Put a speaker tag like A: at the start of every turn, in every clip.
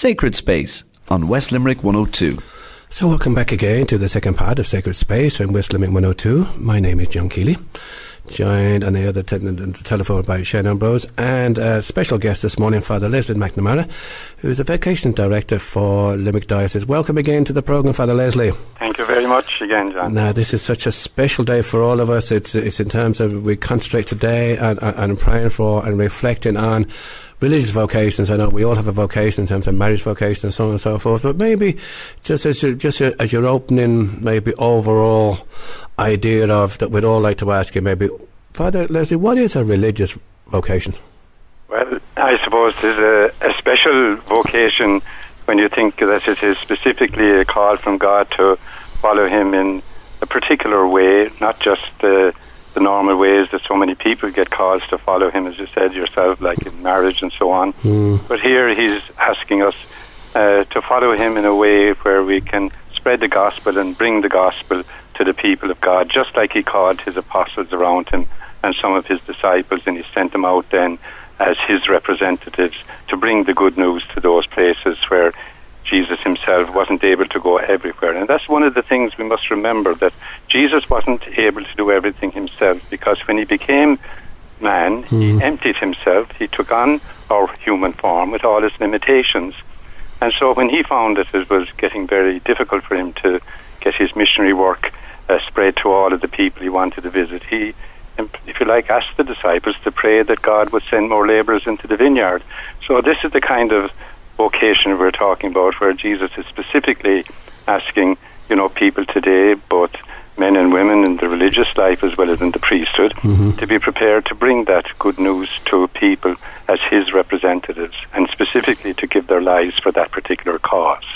A: Sacred Space on West Limerick 102.
B: So, welcome back again to the second part of Sacred Space on West Limerick 102. My name is John Keeley joined on the other te- the telephone by Shane Ambrose and a special guest this morning, Father Leslie McNamara, who is a vocation director for Limerick Diocese. Welcome again to the programme, Father Leslie.
C: Thank you very much again, John.
B: Now, this is such a special day for all of us. It's, it's in terms of we concentrate today and, and, and praying for and reflecting on religious vocations. I know we all have a vocation in terms of marriage vocation and so on and so forth. But maybe just as you, just as your opening, maybe overall idea of that we'd all like to ask you, maybe Father Leslie, what is a religious vocation?
C: Well, I suppose there's a, a special vocation when you think that it is specifically a call from God to follow Him in a particular way, not just the the normal ways that so many people get calls to follow him, as you said yourself, like in marriage and so on.
B: Mm.
C: But here he's asking us uh, to follow him in a way where we can spread the gospel and bring the gospel to the people of God, just like he called his apostles around him and some of his disciples, and he sent them out then as his representatives to bring the good news to those places where Jesus himself wasn't able to go everywhere. And that's one of the things we must remember that Jesus wasn't able to do everything himself because when he became man,
B: Mm.
C: he emptied himself, he took on our human form with all its limitations. And so when he found that it was getting very difficult for him to get his missionary work uh, spread to all of the people he wanted to visit, he, if you like, asked the disciples to pray that God would send more laborers into the vineyard. So this is the kind of vocation we're talking about, where Jesus is specifically asking, you know, people today, both men and women in the religious life as well as in the priesthood,
B: Mhm.
C: to be prepared to bring that good news to people as his representatives, and specifically to give their lives for that particular cause.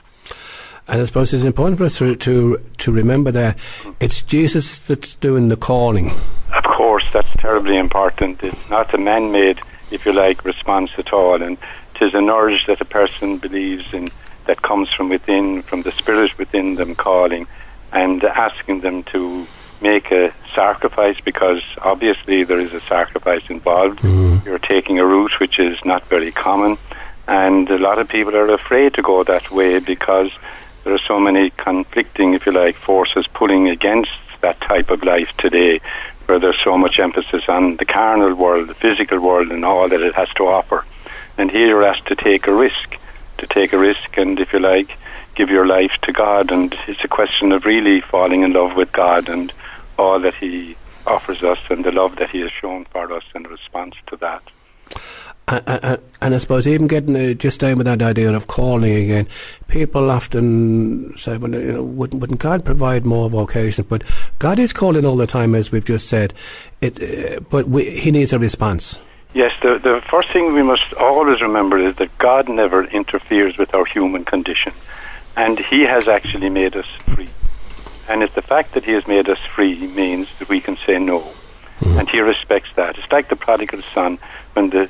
B: And I suppose it's important for us to, to, to remember that it's Jesus that's doing the calling.
C: Of course, that's terribly important. It's not a man-made, if you like, response at all, and it is an urge that a person believes in that comes from within, from the spirit within them calling, and asking them to make a sacrifice because obviously there is a sacrifice involved.
B: Mhm.
C: You're taking a route which is not very common, and a lot of people are afraid to go that way because there are so many conflicting, if you like, forces pulling against that type of life today, where there's so much emphasis on the carnal world, the physical world, and all that it has to offer. And here you're asked to take a risk, to take a risk, and if you like, give your life to God. And it's a question of really falling in love with God and all that He offers us, and the love that He has shown for us in response to that.
B: And, and, I suppose even getting uh, just staying with that idea of calling again, people often say, "Well, you know, wouldn't, wouldn't God provide more vocations?" But God is calling all the time, as we've just said. It, uh, but we, He needs a response.
C: Yes, the, the first thing we must always remember is that God never interferes with our human condition. And He has actually made us free. And it's the fact that He has made us free means that we can say no. And He respects that. It's like the prodigal son when the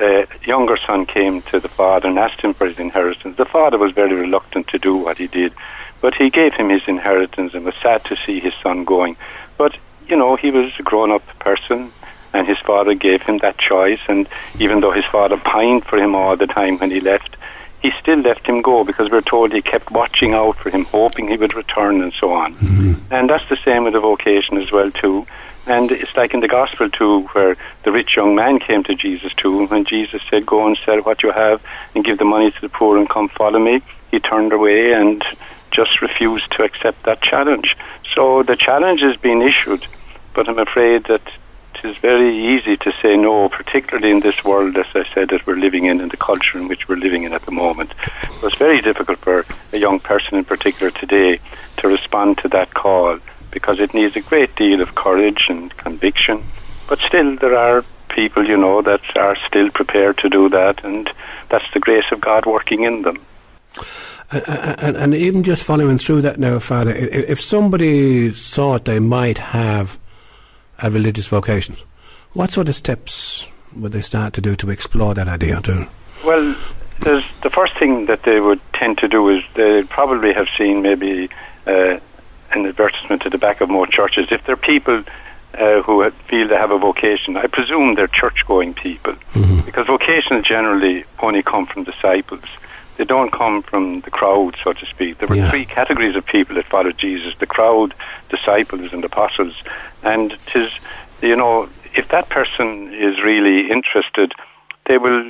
C: uh, younger son came to the father and asked him for his inheritance. The father was very reluctant to do what he did, but he gave him his inheritance and was sad to see his son going. But, you know, he was a grown up person and his father gave him that choice. And even though his father pined for him all the time when he left, he still let him go because we're told he kept watching out for him, hoping he would return and so on. Mm-hmm. And that's the same with the vocation as well too. And it's like in the gospel too, where the rich young man came to Jesus too, and when Jesus said, "Go and sell what you have and give the money to the poor and come follow me," he turned away and just refused to accept that challenge. So the challenge is being issued, but I'm afraid that it is very easy to say no, particularly in this world, as I said, that we're living in, and the culture in which we're living in at the moment. So it's very difficult for a young person in particular today to respond to that call because it needs a great deal of courage and conviction. But still, there are people, you know, that are still prepared to do that, and that's the grace of God working in them.
B: And, and, and even just following through that now, Father, if somebody thought they might have a religious vocation, what sort of steps would they start to do to explore that idea? To
C: Well, there's the first thing that they would tend to do is they probably have seen maybe uh, an advertisement at the back of more churches. If they're people uh, who feel they have a vocation, I presume they're church-going people, because vocations generally only come from disciples. They don't come from the crowd, so to speak. There were
B: Yeah.
C: three categories of people that followed Jesus: the crowd, disciples, and apostles. And tis, you know, if that person is really interested, they will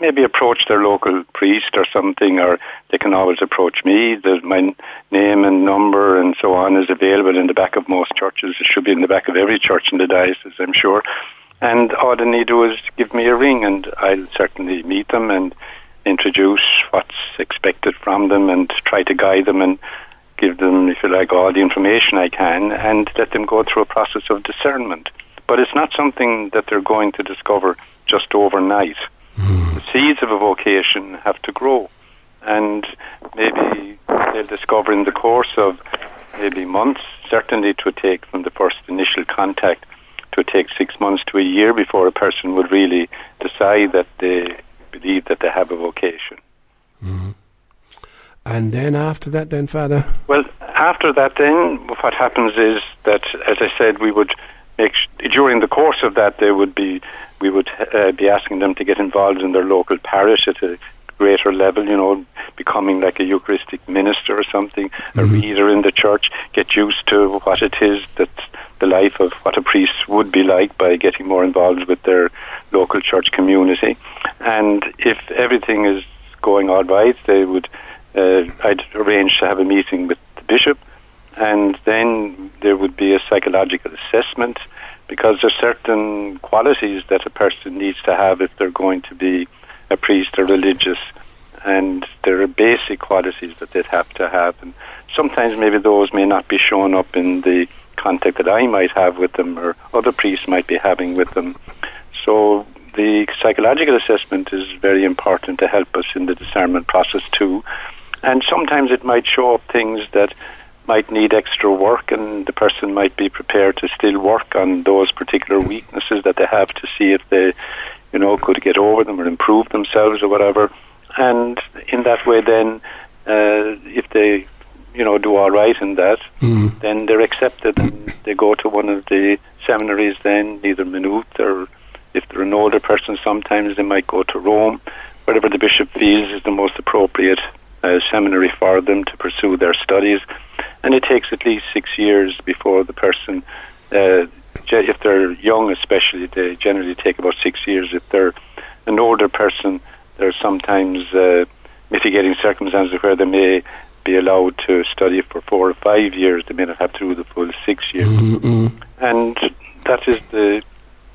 C: maybe approach their local priest or something, or they can always approach me. There's my name and number and so on is available in the back of most churches. It should be in the back of every church in the diocese, I'm sure. And all they need to do is give me a ring, and I'll certainly meet them and introduce what's expected from them and try to guide them and give them, if you like, all the information I can and let them go through a process of discernment. But it's not something that they're going to discover just overnight. Hmm. The seeds of a vocation have to grow. And maybe they'll discover in the course of maybe months, certainly to take from the first initial contact, to take six months to a year before a person would really decide that they believe that they have a vocation.
B: And then after that, then, Father?
C: Well, after that, then what happens is that, as I said, we would make sh- during the course of that they would be we would uh, be asking them to get involved in their local parish at a greater level. You know, becoming like a Eucharistic minister or something, a reader in the church, get used to what it is that the life of what a priest would be like by getting more involved with their local church community. And if everything is going all right, they would. Uh, I'd arrange to have a meeting with the bishop, and then there would be a psychological assessment because there's certain qualities that a person needs to have if they're going to be a priest or religious, and there are basic qualities that they'd have to have, and sometimes maybe those may not be shown up in the contact that I might have with them or other priests might be having with them. So the psychological assessment is very important to help us in the discernment process too. And sometimes it might show up things that might need extra work, and the person might be prepared to still work on those particular weaknesses that they have to see if they, you know, could get over them or improve themselves or whatever. And in that way, then, uh, if they, you know, do all right in that,
B: Mm.
C: then they're accepted and they go to one of the seminaries then, either Maynooth or if they're an older person, sometimes they might go to Rome, whatever the bishop feels is the most appropriate uh, seminary for them to pursue their studies. And it takes at least six years before the person, uh, if they're young especially, they generally take about six years. If they're an older person, there's sometimes uh, mitigating circumstances where they may be allowed to study for four or five years. They may not have to do the full six years.
B: Mm-mm.
C: And that is the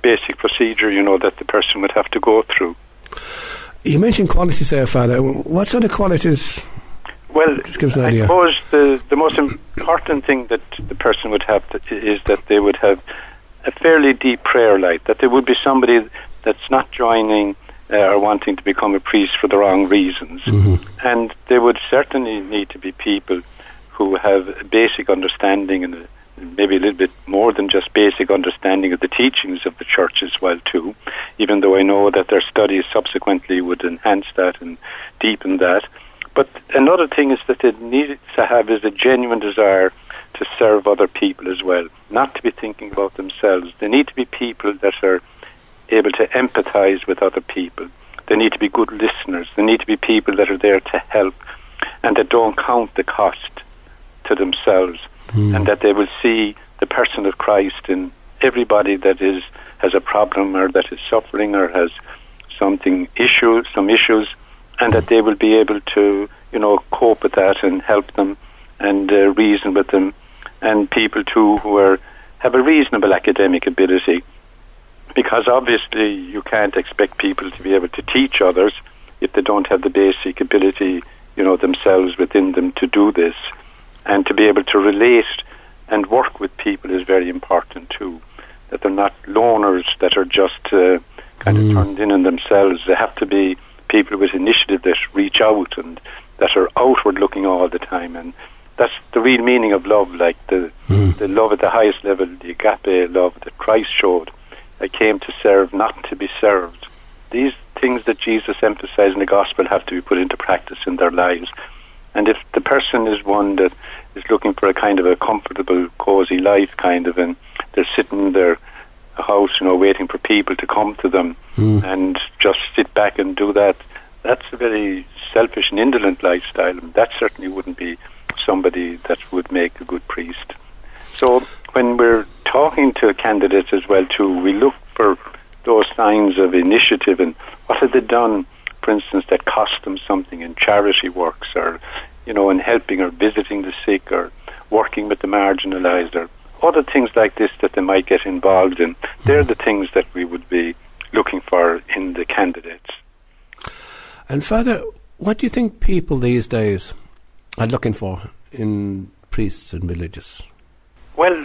C: basic procedure, you know, that the person would have to go through.
B: You mentioned qualities there, Father. What sort of qualities?
C: Well,
B: Just give us an
C: I
B: idea.
C: suppose the, the most important thing that the person would have to, is that they would have a fairly deep prayer life, that there would be somebody that's not joining uh, or wanting to become a priest for the wrong reasons. And there would certainly need to be people who have a basic understanding and a, maybe a little bit more than just basic understanding of the teachings of the church as well too, even though I know that their studies subsequently would enhance that and deepen that. But another thing is that they need to have is a genuine desire to serve other people as well, not to be thinking about themselves. They need to be people that are able to empathize with other people. They need to be good listeners. They need to be people that are there to help and that don't count the cost to themselves and that they will see the person of Christ in everybody that is has a problem or that is suffering or has something issue some issues and that they will be able to you know cope with that and help them and uh, reason with them. And people too who are have a reasonable academic ability because obviously you can't expect people to be able to teach others if they don't have the basic ability you know themselves within them to do this and to be able to relate and work with people is very important too. That they're not loners that are just uh, kind of turned in on themselves. They have to be people with initiative that reach out and that are outward looking all the time. And that's the real meaning of love like the the love at the highest level the agape love that Christ showed. I came to serve not to be served. These things that Jesus emphasized in the gospel have to be put into practice in their lives and if the person is one that is looking for a kind of a comfortable, cozy life, kind of, and they're sitting in their house, you know, waiting for people to come to them hmm. and just sit back and do that, that's a very selfish and indolent lifestyle, and that certainly wouldn't be somebody that would make a good priest. So when we're talking to candidates as well too, we look for those signs of initiative and what have they done, for instance, that cost them something in charity works or, you know, in helping or visiting the sick or working with the marginalised or other things like this that they might get involved in. They're the things that we would be looking for in the candidates.
B: And Father, what do you think people these days are looking for in priests and religious?
C: Well,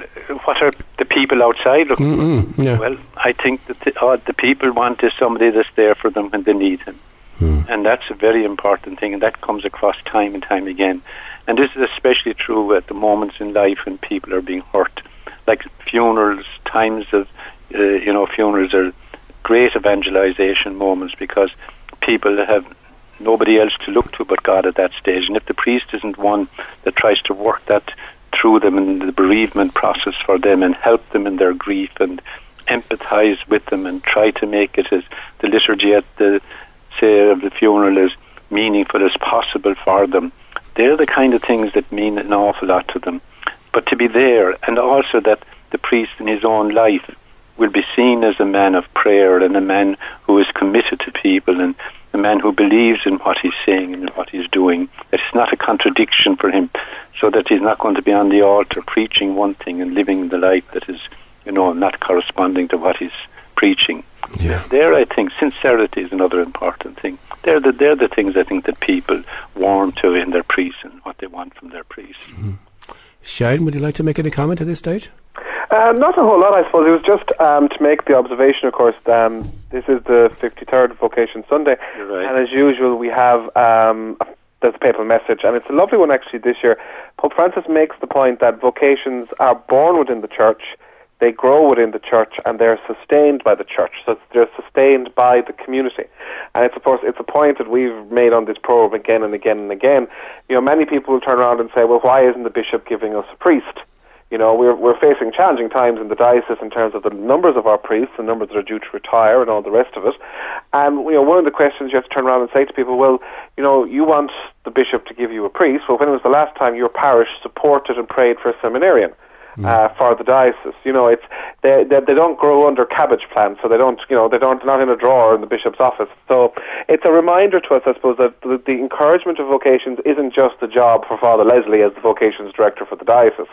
C: what are the people outside looking for?
B: yeah.
C: Well, I think that the, uh, the people want is somebody that's there for them when they need him.
B: Hmm.
C: And that's a very important thing, and that comes across time and time again. And this is especially true at the moments in life when people are being hurt, like funerals, times of, uh, you know, funerals are great evangelization moments because people have nobody else to look to but God at that stage. And if the priest isn't one that tries to work that through them in the bereavement process for them and help them in their grief and empathize with them and try to make it as the liturgy at the say of the funeral as meaningful as possible for them. They're the kind of things that mean an awful lot to them. But to be there and also that the priest in his own life will be seen as a man of prayer and a man who is committed to people and a man who believes in what he's saying and what he's doing. That it's not a contradiction for him, so that he's not going to be on the altar preaching one thing and living the life that is, you know, not corresponding to what he's preaching.
B: Yeah.
C: There, I think sincerity is another important thing. They're the they're the things I think that people warm to in their priests and what they want from their priests.
B: Shane, would you like to make any comment at this stage?
D: Um, not a whole lot, I suppose. It was just um, to make the observation, of course, um, this is the 53rd Vocation Sunday.
C: Right.
D: And as usual, we have um, a- there's a papal message, and it's a lovely one actually this year. Pope Francis makes the point that vocations are born within the church, they grow within the church, and they're sustained by the church. So they're sustained by the community. And it's of course it's a point that we've made on this program again and again and again. You know, many people will turn around and say, "Well, why isn't the bishop giving us a priest?" You know, we're we're facing challenging times in the diocese in terms of the numbers of our priests, the numbers that are due to retire, and all the rest of it. And you know, one of the questions you have to turn around and say to people, well, you know, you want the bishop to give you a priest. Well, when was the last time your parish supported and prayed for a seminarian? Uh, for the diocese, you know, it's they, they they don't grow under cabbage plants, so they don't, you know, they don't not in a drawer in the bishop's office. So it's a reminder to us, I suppose, that the, the encouragement of vocations isn't just a job for Father Leslie as the vocations director for the diocese.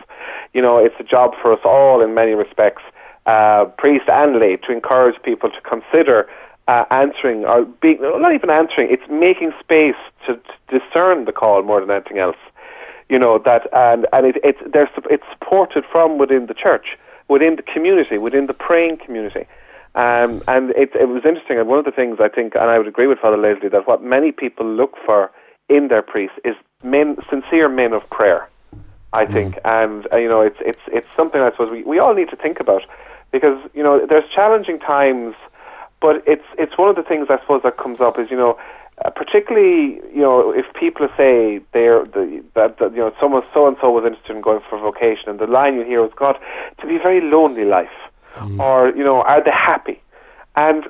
D: You know, it's a job for us all in many respects, uh, priest and lay, to encourage people to consider uh, answering or being not even answering. It's making space to, to discern the call more than anything else you know that and and it, it's there's it's supported from within the church within the community within the praying community. Um, and it, it was interesting and one of the things I think and I would agree with Father Leslie that what many people look for in their priests is men sincere men of prayer I think. And uh, you know it's it's it's something I suppose we, we all need to think about because you know there's challenging times but it's it's one of the things I suppose that comes up is you know uh, particularly, you know, if people say they're the, that, that you know someone so and so was interested in going for a vocation, and the line you hear is, "God, to be a very lonely life," or you know, are they happy? And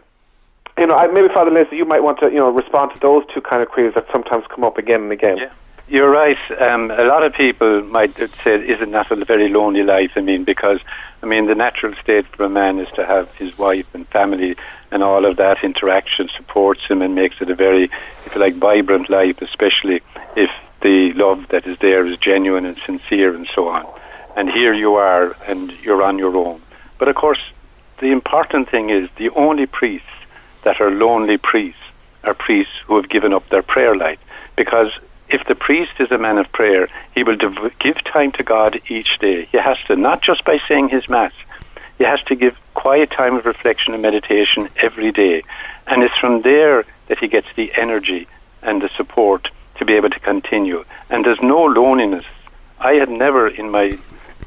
D: you know, I, maybe Father Leslie, you might want to you know respond to those two kind of queries that sometimes come up again and again.
C: Yeah. You're right. Um, a lot of people might say, "Isn't that a very lonely life?" I mean, because I mean, the natural state for a man is to have his wife and family, and all of that interaction supports him and makes it a very, if you like, vibrant life. Especially if the love that is there is genuine and sincere, and so on. And here you are, and you're on your own. But of course, the important thing is the only priests that are lonely priests are priests who have given up their prayer life, because if the priest is a man of prayer, he will give time to God each day. He has to, not just by saying his Mass, he has to give quiet time of reflection and meditation every day. And it's from there that he gets the energy and the support to be able to continue. And there's no loneliness. I had never, in my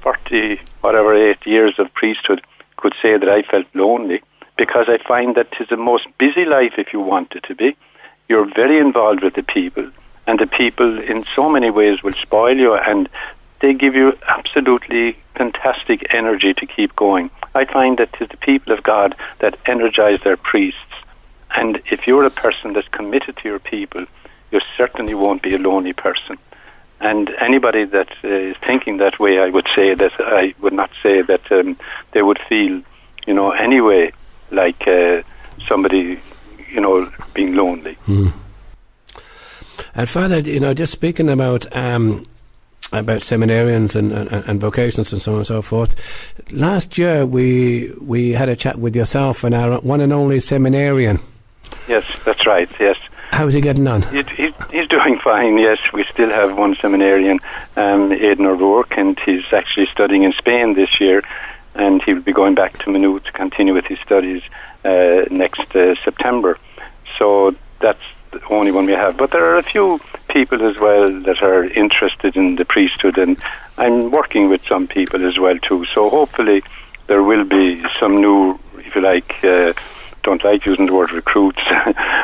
C: 40, whatever, eight years of priesthood, could say that I felt lonely because I find that it's the most busy life if you want it to be. You're very involved with the people and the people in so many ways will spoil you and they give you absolutely fantastic energy to keep going. I find that 'tis the people of God that energize their priests And if you're a person that's committed to your people, you certainly won't be a lonely person. And anybody that uh, is thinking that way, I would say that I would not say that um, they would feel, you know, anyway like uh, somebody, you know, being lonely.
B: Mm. And Father, you know, just speaking about um, about seminarians and, and, and, vocations and so on and so forth. Last year we we had a chat with yourself and our one and only seminarian.
C: Yes, that's right. Yes.
B: How's he getting on?
C: He, he, he's doing fine. Yes, we still have one seminarian, um, Aidan O'Rourke, and he's actually studying in Spain this year, and he will be going back to Maynooth to continue with his studies uh, next uh, September. So that's the only one we have. But there are a few people as well that are interested in the priesthood, and I'm working with some people as well too. So hopefully there will be some new, if you like. Uh, don't like using the word recruits,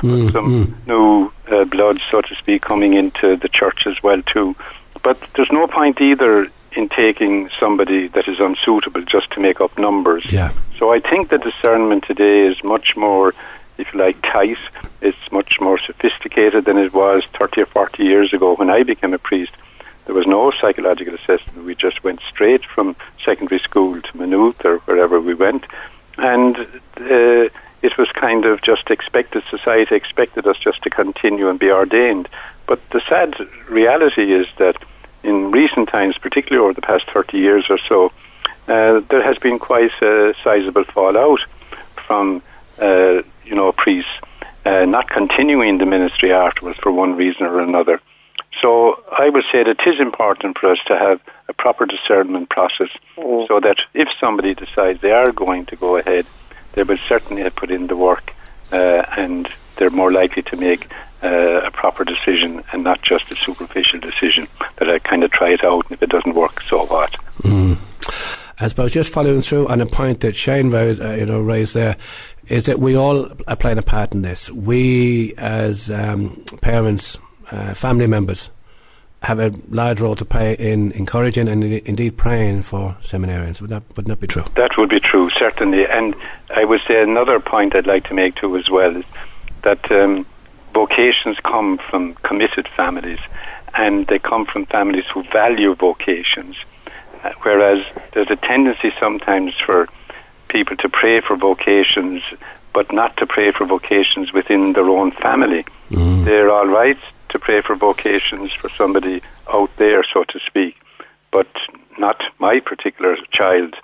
C: mm, some mm. new uh, blood, so to speak, coming into the church as well too. But there's no point either in taking somebody that is unsuitable just to make up numbers.
B: Yeah.
C: So I think the discernment today is much more if you like, tight. It's much more sophisticated than it was 30 or 40 years ago when I became a priest. There was no psychological assessment. We just went straight from secondary school to Maynooth or wherever we went. And uh, it was kind of just expected, society expected us just to continue and be ordained. But the sad reality is that in recent times, particularly over the past 30 years or so, uh, there has been quite a sizable fallout from uh, you know, priests uh, not continuing the ministry afterwards for one reason or another. So I would say that it is important for us to have a proper discernment process mm. so that if somebody decides they are going to go ahead, they will certainly have put in the work uh, and they're more likely to make uh, a proper decision and not just a superficial decision that I kind of try it out and if it doesn't work, so what.
B: Mm. I suppose just following through on a point that Shane raised, uh, you know, raised there, is that we all are playing a part in this. We, as um, parents, uh, family members, have a large role to play in encouraging and indeed praying for seminarians. Would that would not be true?
C: That would be true, certainly. And I would say another point I'd like to make too as well is that um, vocations come from committed families, and they come from families who value vocations. Uh, whereas there's a tendency sometimes for people to pray for vocations, but not to pray for vocations within their own family. Mm. They're all right to pray for vocations for somebody out there, so to speak, but not my particular child.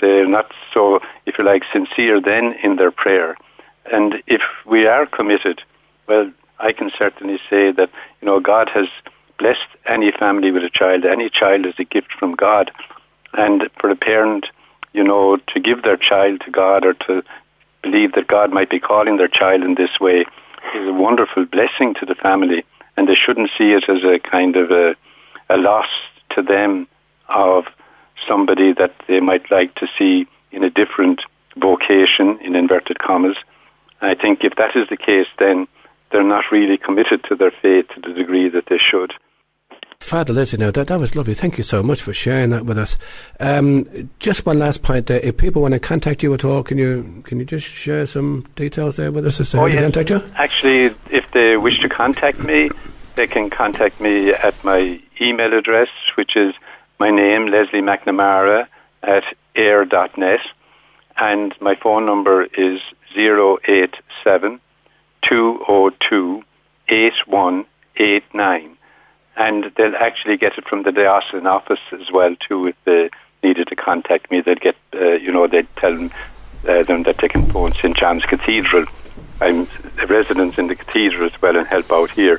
C: They're not so, if you like, sincere then in their prayer. And if we are committed, well, I can certainly say that, you know, God has blessed any family with a child. Any child is a gift from God. And for a parent you know, to give their child to God or to believe that God might be calling their child in this way is a wonderful blessing to the family, and they shouldn't see it as a kind of a, a loss to them of somebody that they might like to see in a different vocation, in inverted commas. I think if that is the case, then they're not really committed to their faith to the degree that they should.
B: Father Leslie, now that, that was lovely. Thank you so much for sharing that with us. Um, just one last point there. If people want to contact you at all, can you can you just share some details there with us as to oh, how yes. to contact you?
C: Actually, if they wish to contact me, they can contact me at my email address, which is my name, Leslie McNamara, at eir.net. And my phone number is 087 202 8189 and they'll actually get it from the diocesan office as well too. If they needed to contact me, they'd get uh, you know they'd tell them, uh, them that they can phone St John's Cathedral. I'm a resident in the cathedral as well and help out here,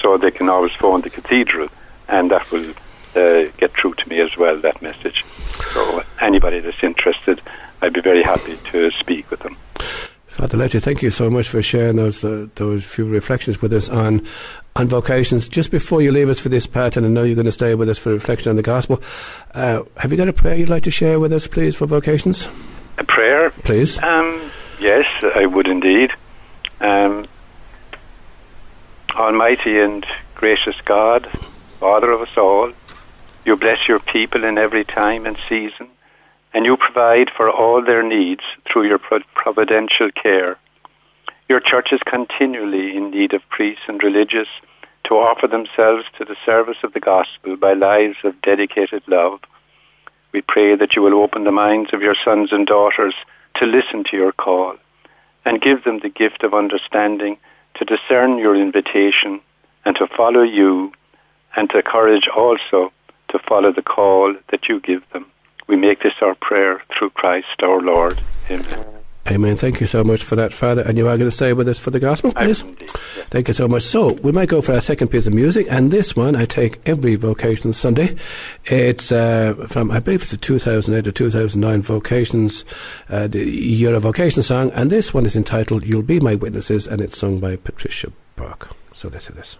C: so they can always phone the cathedral, and that will uh, get through to me as well. That message. So anybody that's interested, I'd be very happy to speak with them.
B: Father Leslie, thank you so much for sharing those uh, those few reflections with us on on vocations. Just before you leave us for this part, and I know you're going to stay with us for reflection on the gospel, uh, have you got a prayer you'd like to share with us, please, for vocations?
C: A prayer,
B: please.
C: Um, yes, I would indeed. Um, Almighty and gracious God, Father of us all, you bless your people in every time and season and you provide for all their needs through your providential care. Your church is continually in need of priests and religious to offer themselves to the service of the gospel by lives of dedicated love. We pray that you will open the minds of your sons and daughters to listen to your call and give them the gift of understanding to discern your invitation and to follow you and to courage also to follow the call that you give them. We make this our prayer through Christ our Lord. Amen.
B: Amen. Thank you so much for that, Father. And you are going to stay with us for the gospel, please?
C: Indeed, yes.
B: Thank you so much. So, we might go for our second piece of music, and this one I take every Vocation Sunday. It's uh, from, I believe it's a 2008 or 2009 Vocations, uh, the Year of Vocation song, and this one is entitled You'll Be My Witnesses, and it's sung by Patricia Burke. So, let's hear this.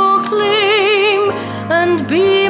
E: Proclaim, and be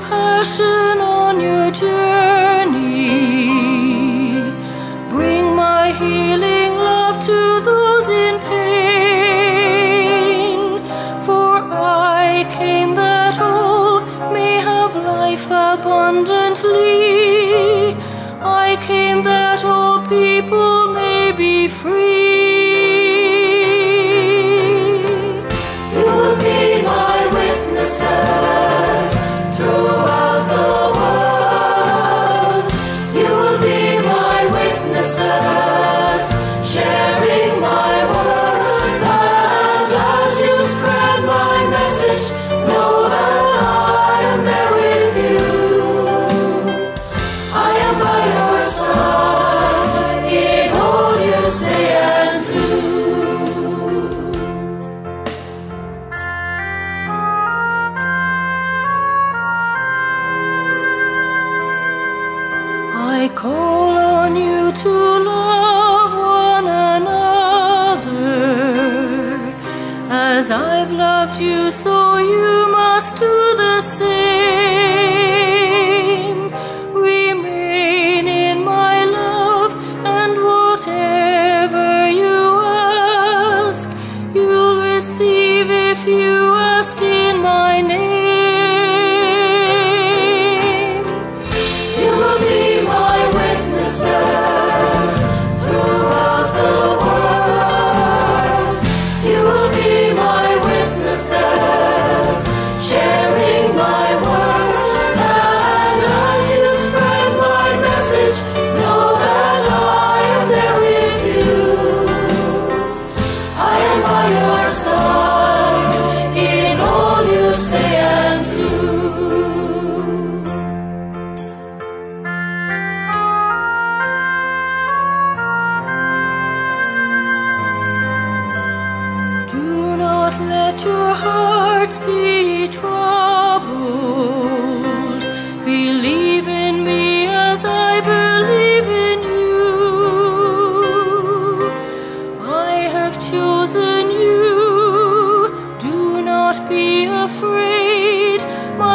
E: compassion on your journey. Bring my healing love to those in pain. For I came that all may have life abundantly. I came that all people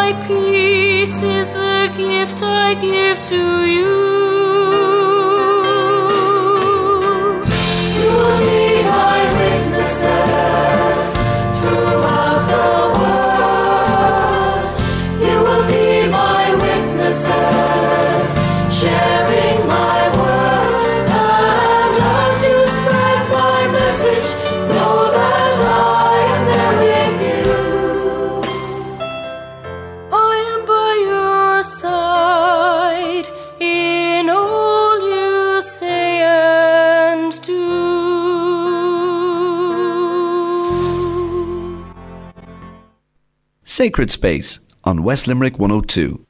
E: my peace is the gift I give to you.
A: Sacred Space on West Limerick 102.